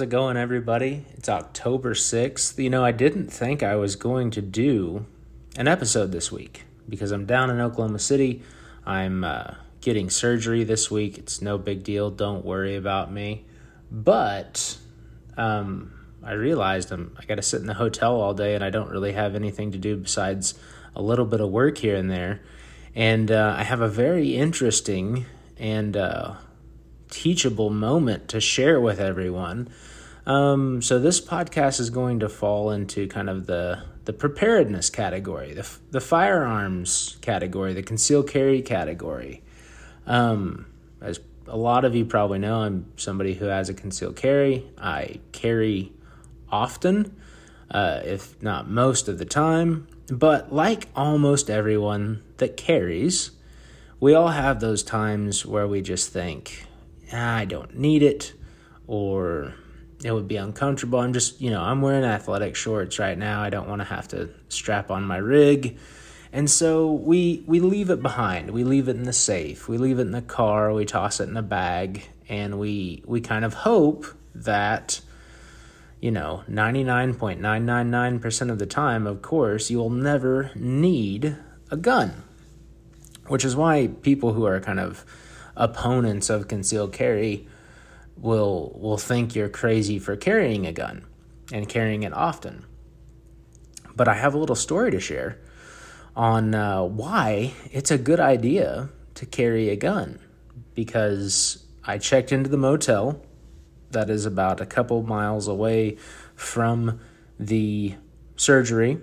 How's it going, everybody? It's October 6th. You know, I didn't think I was going to do an episode this week because I'm down in Oklahoma City. I'm uh, getting surgery this week. It's no big deal. Don't worry about me. But um, I realized I'm, I got to sit in the hotel all day and I don't really have anything to do besides a little bit of work here and there. And uh, I have a very interesting and uh, teachable moment to share with everyone. Um, so this podcast is going to fall into kind of the the preparedness category, the the firearms category, the concealed carry category. Um, as a lot of you probably know, I'm somebody who has a concealed carry. I carry often, uh, if not most of the time. But like almost everyone that carries, we all have those times where we just think, ah, I don't need it, or it would be uncomfortable. I'm just, you know, I'm wearing athletic shorts right now. I don't want to have to strap on my rig. And so we we leave it behind. We leave it in the safe. We leave it in the car. We toss it in a bag and we we kind of hope that you know, 99.999% of the time, of course, you will never need a gun. Which is why people who are kind of opponents of concealed carry will will think you're crazy for carrying a gun and carrying it often. But I have a little story to share on uh, why it's a good idea to carry a gun because I checked into the motel that is about a couple miles away from the surgery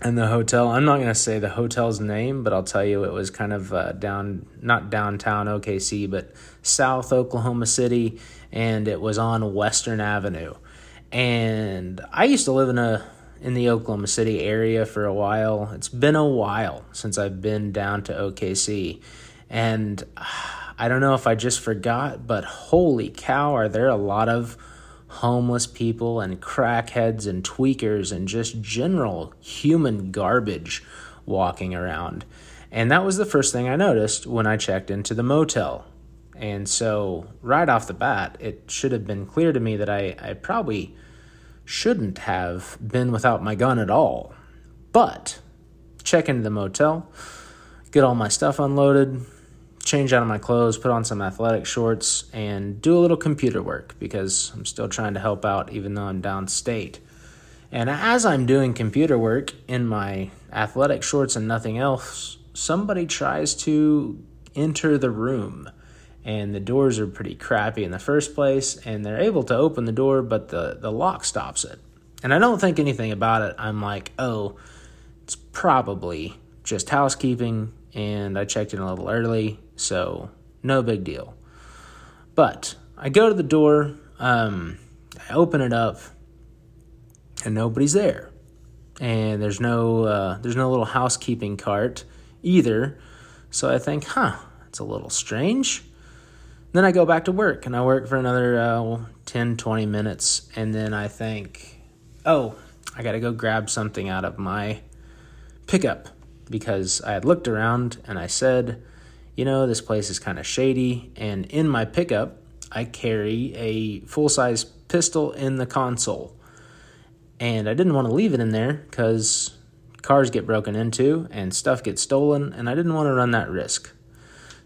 and the hotel. I'm not going to say the hotel's name, but I'll tell you it was kind of uh, down, not downtown OKC, but South Oklahoma City, and it was on Western Avenue. And I used to live in a in the Oklahoma City area for a while. It's been a while since I've been down to OKC, and I don't know if I just forgot, but holy cow, are there a lot of homeless people and crackheads and tweakers and just general human garbage walking around. And that was the first thing I noticed when I checked into the motel. And so, right off the bat, it should have been clear to me that I, I probably shouldn't have been without my gun at all. But, check into the motel, get all my stuff unloaded, change out of my clothes, put on some athletic shorts, and do a little computer work because I'm still trying to help out even though I'm downstate. And as I'm doing computer work in my athletic shorts and nothing else, somebody tries to enter the room. And the doors are pretty crappy in the first place, and they're able to open the door, but the, the lock stops it. And I don't think anything about it. I'm like, oh, it's probably just housekeeping, and I checked in a little early, so no big deal. But I go to the door, um, I open it up, and nobody's there. And there's no uh, there's no little housekeeping cart either. So I think, huh, it's a little strange. Then I go back to work and I work for another uh, 10, 20 minutes. And then I think, oh, I got to go grab something out of my pickup because I had looked around and I said, you know, this place is kind of shady. And in my pickup, I carry a full size pistol in the console. And I didn't want to leave it in there because cars get broken into and stuff gets stolen, and I didn't want to run that risk.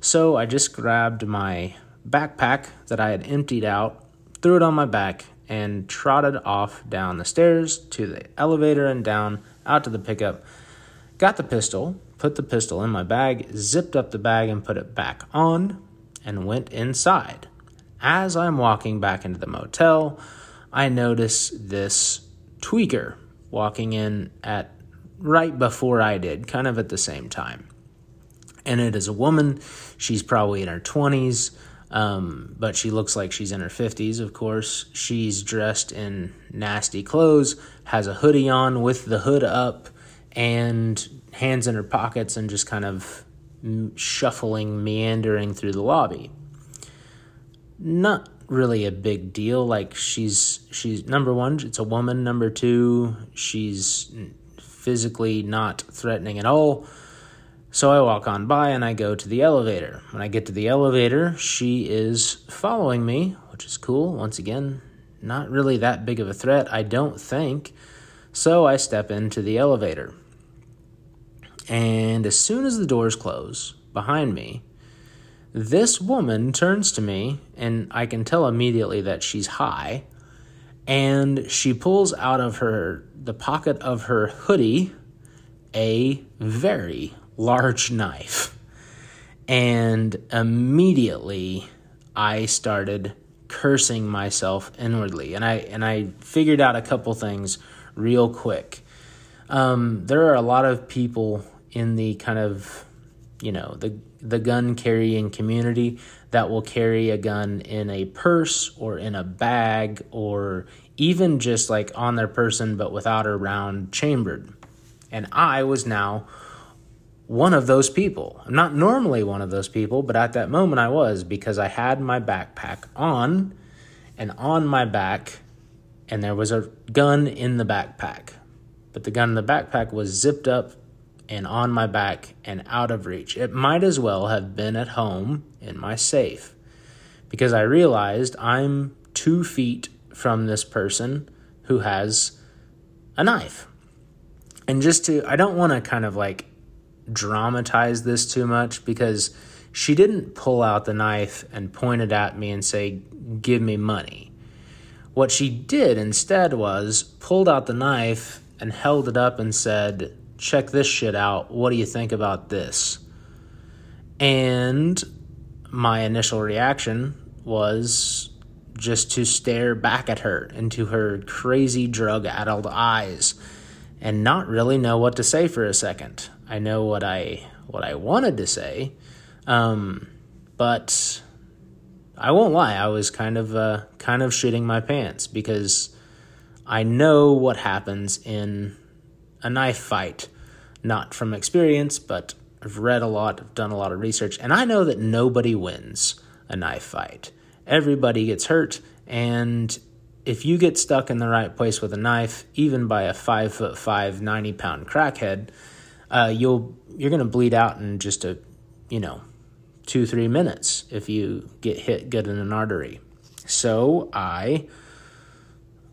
So I just grabbed my backpack that I had emptied out, threw it on my back, and trotted off down the stairs to the elevator and down out to the pickup. Got the pistol, put the pistol in my bag, zipped up the bag and put it back on, and went inside. As I'm walking back into the motel, I notice this tweaker walking in at right before I did, kind of at the same time. And it is a woman. She's probably in her 20s, um, but she looks like she's in her 50s, of course. She's dressed in nasty clothes, has a hoodie on with the hood up, and hands in her pockets and just kind of shuffling, meandering through the lobby. Not really a big deal. Like she's she's number one, it's a woman. Number two, she's physically not threatening at all. So I walk on by and I go to the elevator. When I get to the elevator, she is following me, which is cool. Once again, not really that big of a threat, I don't think. So I step into the elevator. And as soon as the doors close behind me, this woman turns to me, and I can tell immediately that she's high. And she pulls out of her the pocket of her hoodie a very large knife. And immediately I started cursing myself inwardly. And I and I figured out a couple things real quick. Um, there are a lot of people in the kind of you know the the gun carrying community that will carry a gun in a purse or in a bag or even just like on their person but without a round chambered. And I was now one of those people. I'm not normally one of those people, but at that moment I was because I had my backpack on and on my back, and there was a gun in the backpack. But the gun in the backpack was zipped up and on my back and out of reach. It might as well have been at home in my safe because I realized I'm two feet from this person who has a knife. And just to, I don't want to kind of like dramatize this too much because she didn't pull out the knife and point it at me and say, Give me money. What she did instead was pulled out the knife and held it up and said, check this shit out. What do you think about this? And my initial reaction was just to stare back at her into her crazy drug addled eyes and not really know what to say for a second. I know what I what I wanted to say, um, but I won't lie. I was kind of uh, kind of shitting my pants because I know what happens in a knife fight, not from experience, but I've read a lot, I've done a lot of research, and I know that nobody wins a knife fight. Everybody gets hurt, and if you get stuck in the right place with a knife, even by a five foot five, 90 pound crackhead, uh, you'll you're gonna bleed out in just a you know two three minutes if you get hit good in an artery. So I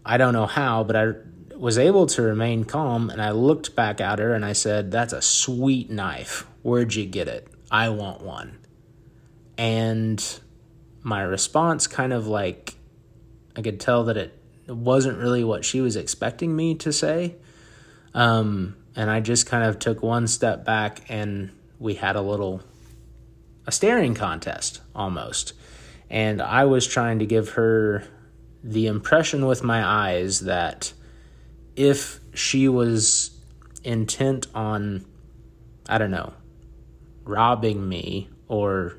I don't know how, but I was able to remain calm and I looked back at her and I said, That's a sweet knife. Where'd you get it? I want one. And my response kind of like, I could tell that it wasn't really what she was expecting me to say. Um, and I just kind of took one step back and we had a little, a staring contest almost. And I was trying to give her the impression with my eyes that if she was intent on, I don't know, robbing me or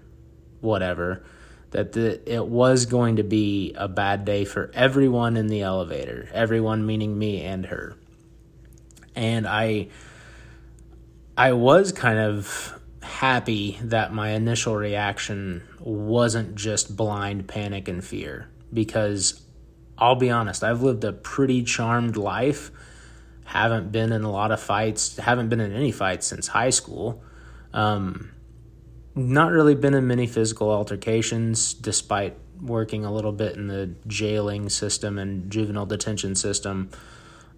whatever, that the, it was going to be a bad day for everyone in the elevator, everyone meaning me and her. And I I was kind of happy that my initial reaction wasn't just blind panic and fear because I'll be honest, I've lived a pretty charmed life. Haven't been in a lot of fights, haven't been in any fights since high school. Um, not really been in many physical altercations, despite working a little bit in the jailing system and juvenile detention system.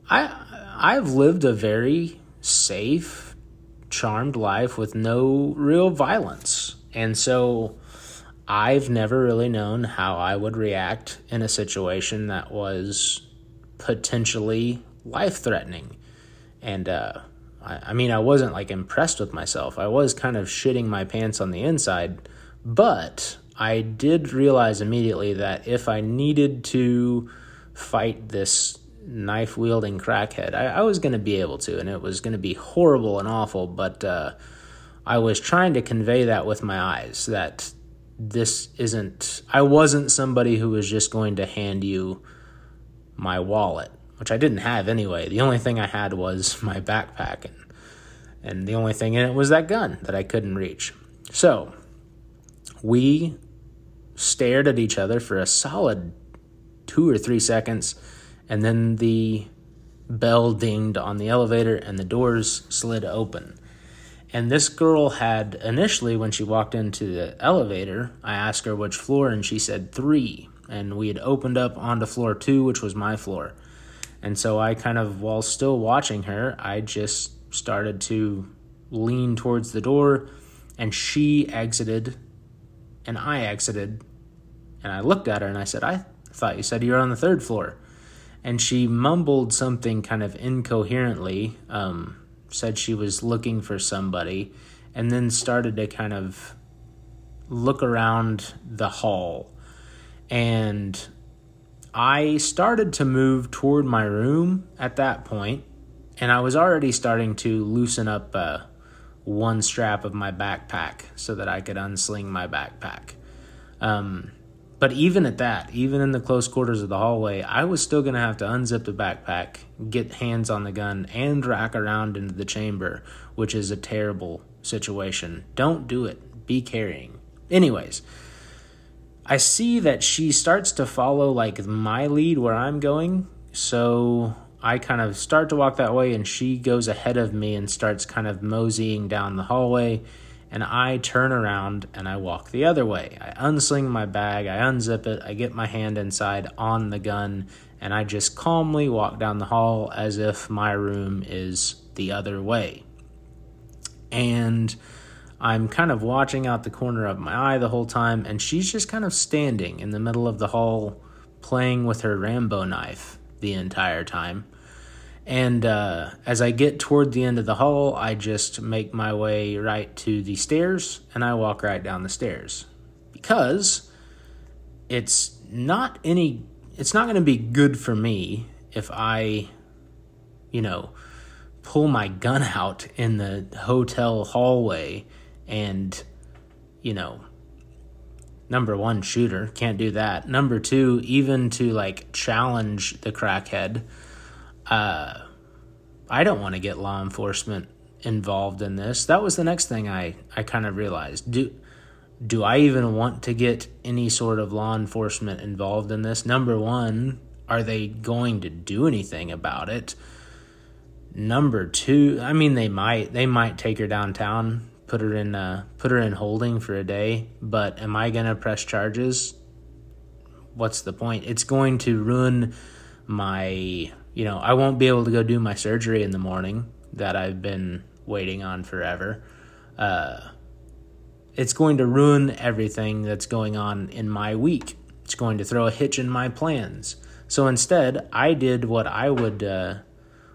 I I've lived a very safe, charmed life with no real violence. And so I've never really known how I would react in a situation that was potentially life threatening. And, uh, I, I mean, I wasn't like impressed with myself. I was kind of shitting my pants on the inside, but I did realize immediately that if I needed to fight this knife wielding crackhead, I, I was going to be able to, and it was going to be horrible and awful, but uh, I was trying to convey that with my eyes that this isn't I wasn't somebody who was just going to hand you my wallet, which I didn't have anyway. The only thing I had was my backpack and and the only thing in it was that gun that I couldn't reach. So, we stared at each other for a solid 2 or 3 seconds and then the bell dinged on the elevator and the doors slid open. And this girl had initially, when she walked into the elevator, I asked her which floor, and she said three. and we had opened up onto floor two, which was my floor. And so I kind of, while still watching her, I just started to lean towards the door, and she exited, and I exited. And I looked at her and I said, I thought you said you were on the third floor. And she mumbled something kind of incoherently, um, said she was looking for somebody, and then started to kind of look around the hall. And I started to move toward my room at that point, and I was already starting to loosen up uh, one strap of my backpack so that I could unsling my backpack. Um, but even at that, even in the close quarters of the hallway, I was still going to have to unzip the backpack, get hands on the gun, and rack around into the chamber, which is a terrible situation. Don't do it. Be carrying. Anyways, I see that she starts to follow like my lead where I'm going. So I kind of start to walk that way, and she goes ahead of me and starts kind of moseying down the hallway and I turn around and I walk the other way. I unsling my bag, I unzip it, I get my hand inside on the gun, and I just calmly walk down the hall as if my room is the other way. And I'm kind of watching out the corner of my eye the whole time, and she's just kind of standing in the middle of the hall playing with her Rambo knife the entire time. And uh, as I get toward the end of the hall, I just make my way right to the stairs and I walk right down the stairs because it's not any, it's not going to be good for me if I, you know, pull my gun out in the hotel hallway and, you know, number one, shooter, can't do that. Number two, even to like challenge the crackhead uh, I don't want to get law enforcement involved in this. That was the next thing I, I kind of realized. Do do I even want to get any sort of law enforcement involved in this? Number one, are they going to do anything about it? Number two, I mean they might they might take her downtown, put her in uh, put her in holding for a day, but am I going to press charges? What's the point? It's going to ruin my you know, I won't be able to go do my surgery in the morning that I've been waiting on forever. Uh, it's going to ruin everything that's going on in my week. It's going to throw a hitch in my plans. So instead, I did what I would uh,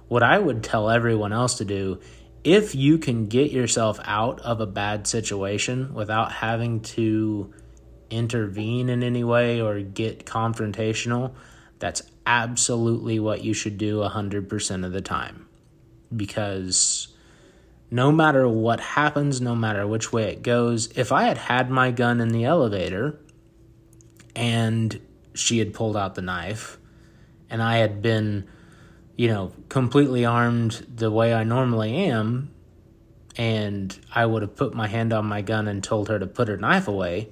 what I would tell everyone else to do. If you can get yourself out of a bad situation without having to intervene in any way or get confrontational, that's absolutely what you should do 100% of the time. Because no matter what happens, no matter which way it goes, if I had had my gun in the elevator and she had pulled out the knife and I had been, you know, completely armed the way I normally am, and I would have put my hand on my gun and told her to put her knife away,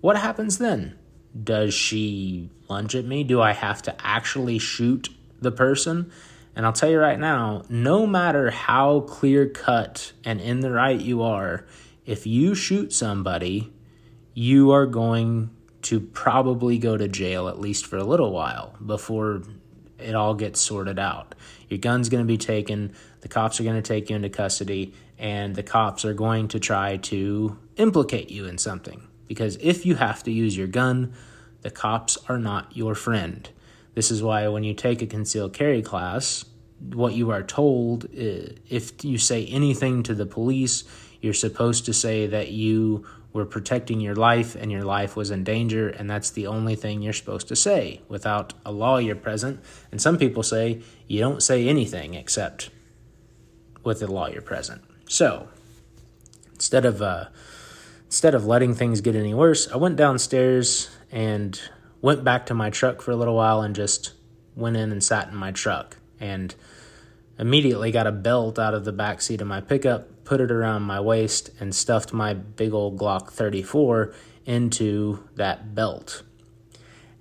what happens then? Does she lunge at me? Do I have to actually shoot the person? And I'll tell you right now, no matter how clear cut and in the right you are, if you shoot somebody, you are going to probably go to jail at least for a little while before it all gets sorted out. Your gun's going to be taken, the cops are going to take you into custody, and the cops are going to try to implicate you in something. Because if you have to use your gun, the cops are not your friend. This is why when you take a concealed carry class, what you are told, if you say anything to the police, you're supposed to say that you were protecting your life and your life was in danger, and that's the only thing you're supposed to say without a lawyer present. And some people say you don't say anything except with a lawyer present. So instead of uh, instead of letting things get any worse, I went downstairs and went back to my truck for a little while and just went in and sat in my truck and immediately got a belt out of the back seat of my pickup, put it around my waist, and stuffed my big old Glock 34 into that belt.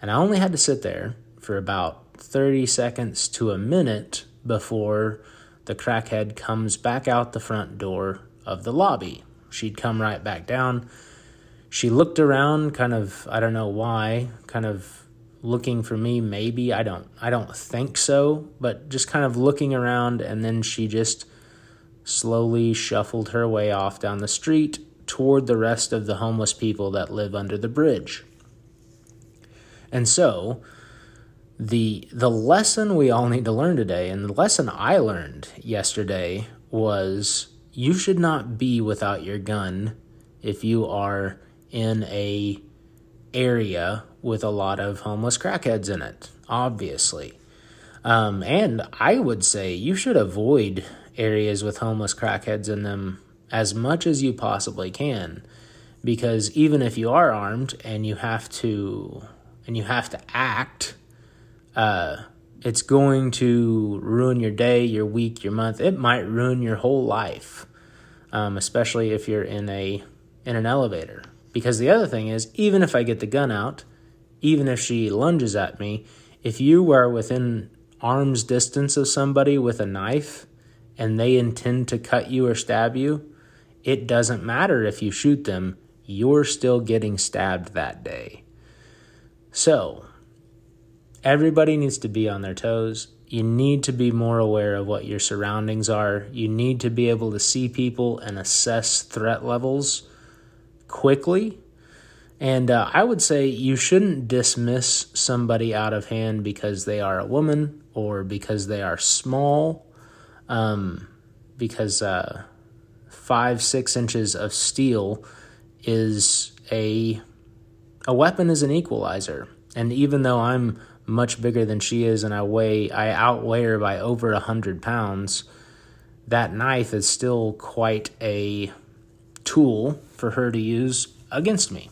And I only had to sit there for about 30 seconds to a minute before the crackhead comes back out the front door of the lobby she'd come right back down. She looked around, kind of, I don't know why, kind of looking for me maybe i don't i don't think so but just kind of looking around and then she just slowly shuffled her way off down the street toward the rest of the homeless people that live under the bridge and so the the lesson we all need to learn today and the lesson I learned yesterday was you should not be without your gun if you are in a area with a lot of homeless crackheads in it obviously um, and i would say you should avoid areas with homeless crackheads in them as much as you possibly can because even if you are armed and you have to and you have to act, uh, it's going to ruin your day, your week, your month. It might ruin your whole life, um, especially if you're in a in an elevator. Because the other thing is, even if I get the gun out, even if she lunges at me, if you are within arm's distance of somebody with a knife and they intend to cut you or stab you, it doesn't matter if you shoot them, you're still getting stabbed that day. So, everybody needs to be on their toes. You need to be more aware of what your surroundings are. You need to be able to see people and assess threat levels quickly. And uh, I would say you shouldn't dismiss somebody out of hand because they are a woman or because they are small. Um, because uh, five, six inches of steel is a a weapon is an equalizer. And even though I'm much bigger than she is and I weigh I outweigh her by over a hundred pounds, that knife is still quite a tool for her to use against me.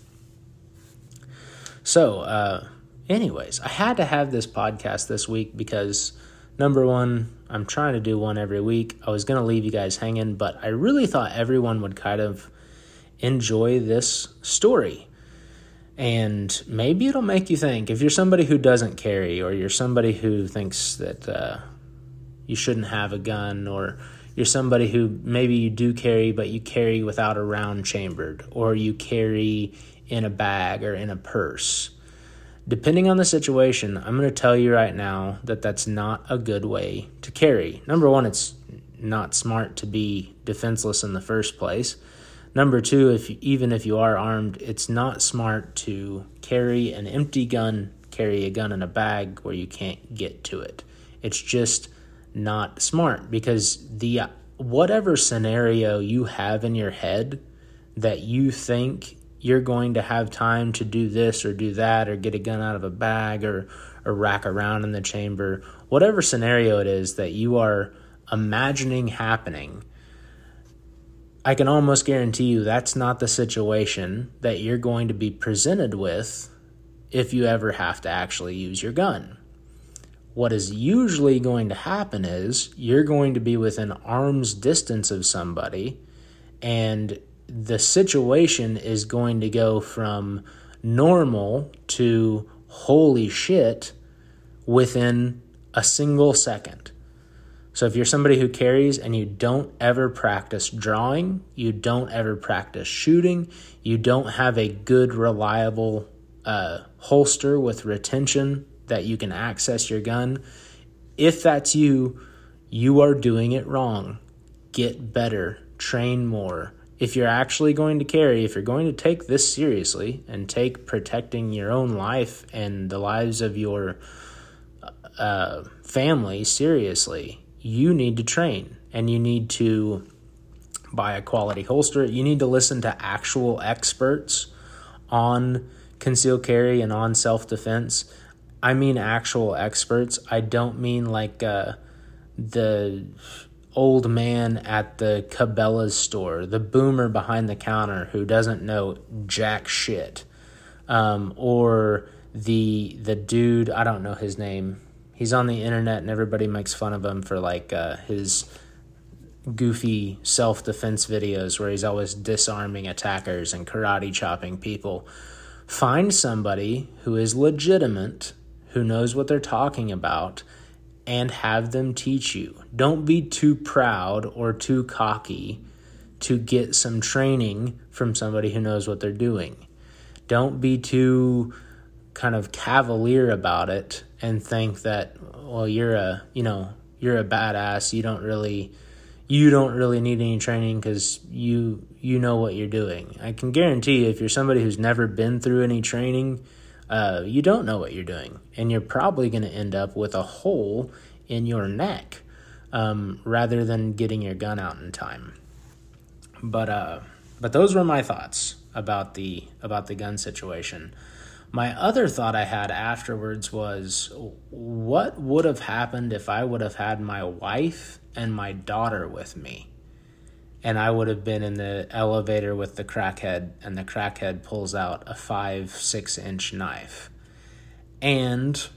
So, uh, anyways, I had to have this podcast this week because number one, I'm trying to do one every week. I was going to leave you guys hanging, but I really thought everyone would kind of enjoy this story and maybe it'll make you think if you're somebody who doesn't carry or you're somebody who thinks that uh, you shouldn't have a gun or you're somebody who maybe you do carry but you carry without a round chambered or you carry in a bag or in a purse. Depending on the situation i'm going to tell you right now that that's not a good way to carry. Number one it's not smart to be defenseless in the first place Number two, if even if you are armed, it's not smart to carry an empty gun, carry a gun in a bag where you can't get to it. It's just not smart because the whatever scenario you have in your head that you think you're going to have time to do this or do that or get a gun out of a bag or or rack around in the chamber, whatever scenario it is that you are imagining happening I can almost guarantee you that's not the situation that you're going to be presented with if you ever have to actually use your gun. What is usually going to happen is you're going to be within arm's distance of somebody, and the situation is going to go from normal to holy shit within a single second. So if you're somebody who carries and you don't ever practice drawing, you don't ever practice shooting, you don't have a good, reliable uh, holster with retention that you can access your gun, if that's you, you are doing it wrong. Get better, train more. If you're actually going to carry, if you're going to take this seriously and take protecting your own life and the lives of your uh, family seriously, you need to train and you need to buy a quality holster. You need to listen to actual experts on concealed carry and on self defense. I mean actual experts. I don't mean like uh, the old man at the Cabela's store, the boomer behind the counter who doesn't know jack shit, um, or the the dude I don't know his name he's on the internet and everybody makes fun of him for like uh, his goofy self defense videos where he's always disarming attackers and karate chopping people. Find somebody who is legitimate, who knows what they're talking about, and have them teach you. Don't be too proud or too cocky to get some training from somebody who knows what they're doing. Don't be too kind of cavalier about it and think that well you're a you know you're a badass. You don't really you don't really need any training because you you know what you're doing. I can guarantee you if you're somebody who's never been through any training uh, you don't know what you're doing. And you're probably going to end up with a hole in your neck um, rather than getting your gun out in time. But uh but those were my thoughts about the about the gun situation my other thought I had afterwards was what would have happened if I would have had my wife and my daughter with me? And I would have been in the elevator with the crackhead, and the crackhead pulls out a five, six inch knife. And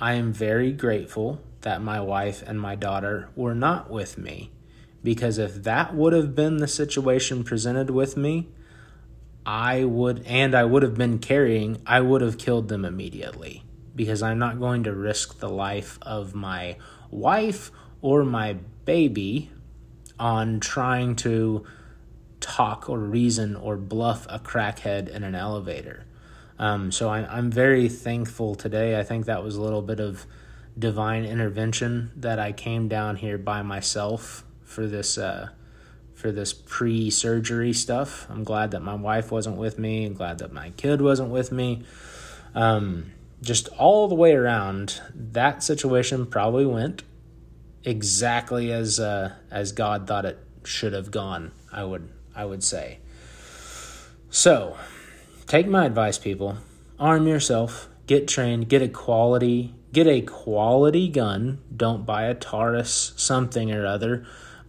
I am very grateful that my wife and my daughter were not with me because if that would have been the situation presented with me, I would, and I would have been carrying, I would have killed them immediately because I'm not going to risk the life of my wife or my baby on trying to talk or reason or bluff a crackhead in an elevator. Um, so I, I'm very thankful today. I think that was a little bit of divine intervention that I came down here by myself for this uh, for this pre surgery stuff. I'm glad that my wife wasn't with me. I'm glad that my kid wasn't with me. Um, just all the way around, that situation probably went exactly as uh, as God thought it should have gone. I would I would say. So, take my advice, people. Arm yourself. Get trained. Get a quality. Get a quality gun. Don't buy a Taurus something or other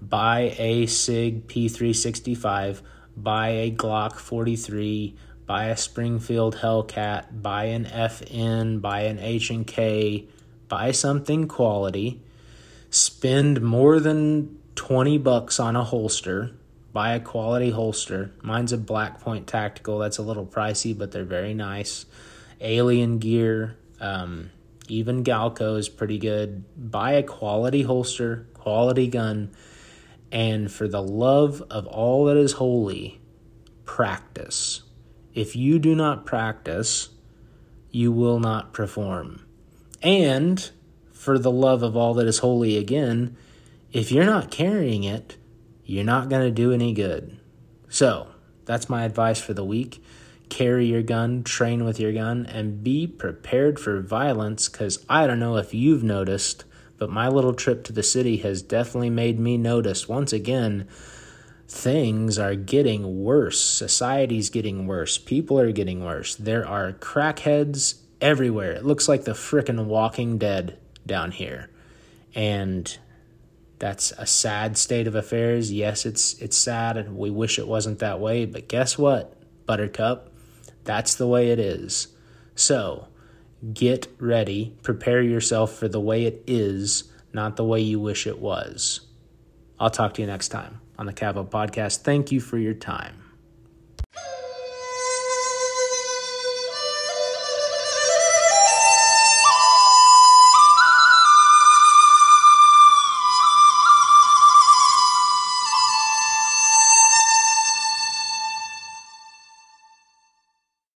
buy a SIG P365, buy a Glock 43, buy a Springfield Hellcat, buy an FN, buy an H&K, buy something quality, spend more than 20 bucks on a holster, buy a quality holster. Mine's a Black Point Tactical. That's a little pricey, but they're very nice. Alien gear, um, even Galco is pretty good. Buy a quality holster, quality gun and for the love of all that is holy, practice. If you do not practice, you will not perform. And for the love of all that is holy again, if you're not carrying it, you're not going to do any good. So, that's my advice for the week. Carry your gun, train with your gun, and be prepared for violence because I don't know if you've noticed but my little trip to the city has definitely made me notice once again things are getting worse. Society's getting worse. People are getting worse. There are crackheads everywhere. It looks like the frickin' Walking Dead down here. And that's a sad state of affairs. Yes, it's it's sad and we wish it wasn't that way, but guess what? Buttercup, that's the way it is. So, Get ready. Prepare yourself for the way it is, not the way you wish it was. I'll talk to you next time on the Cavo Podcast. Thank you for your time.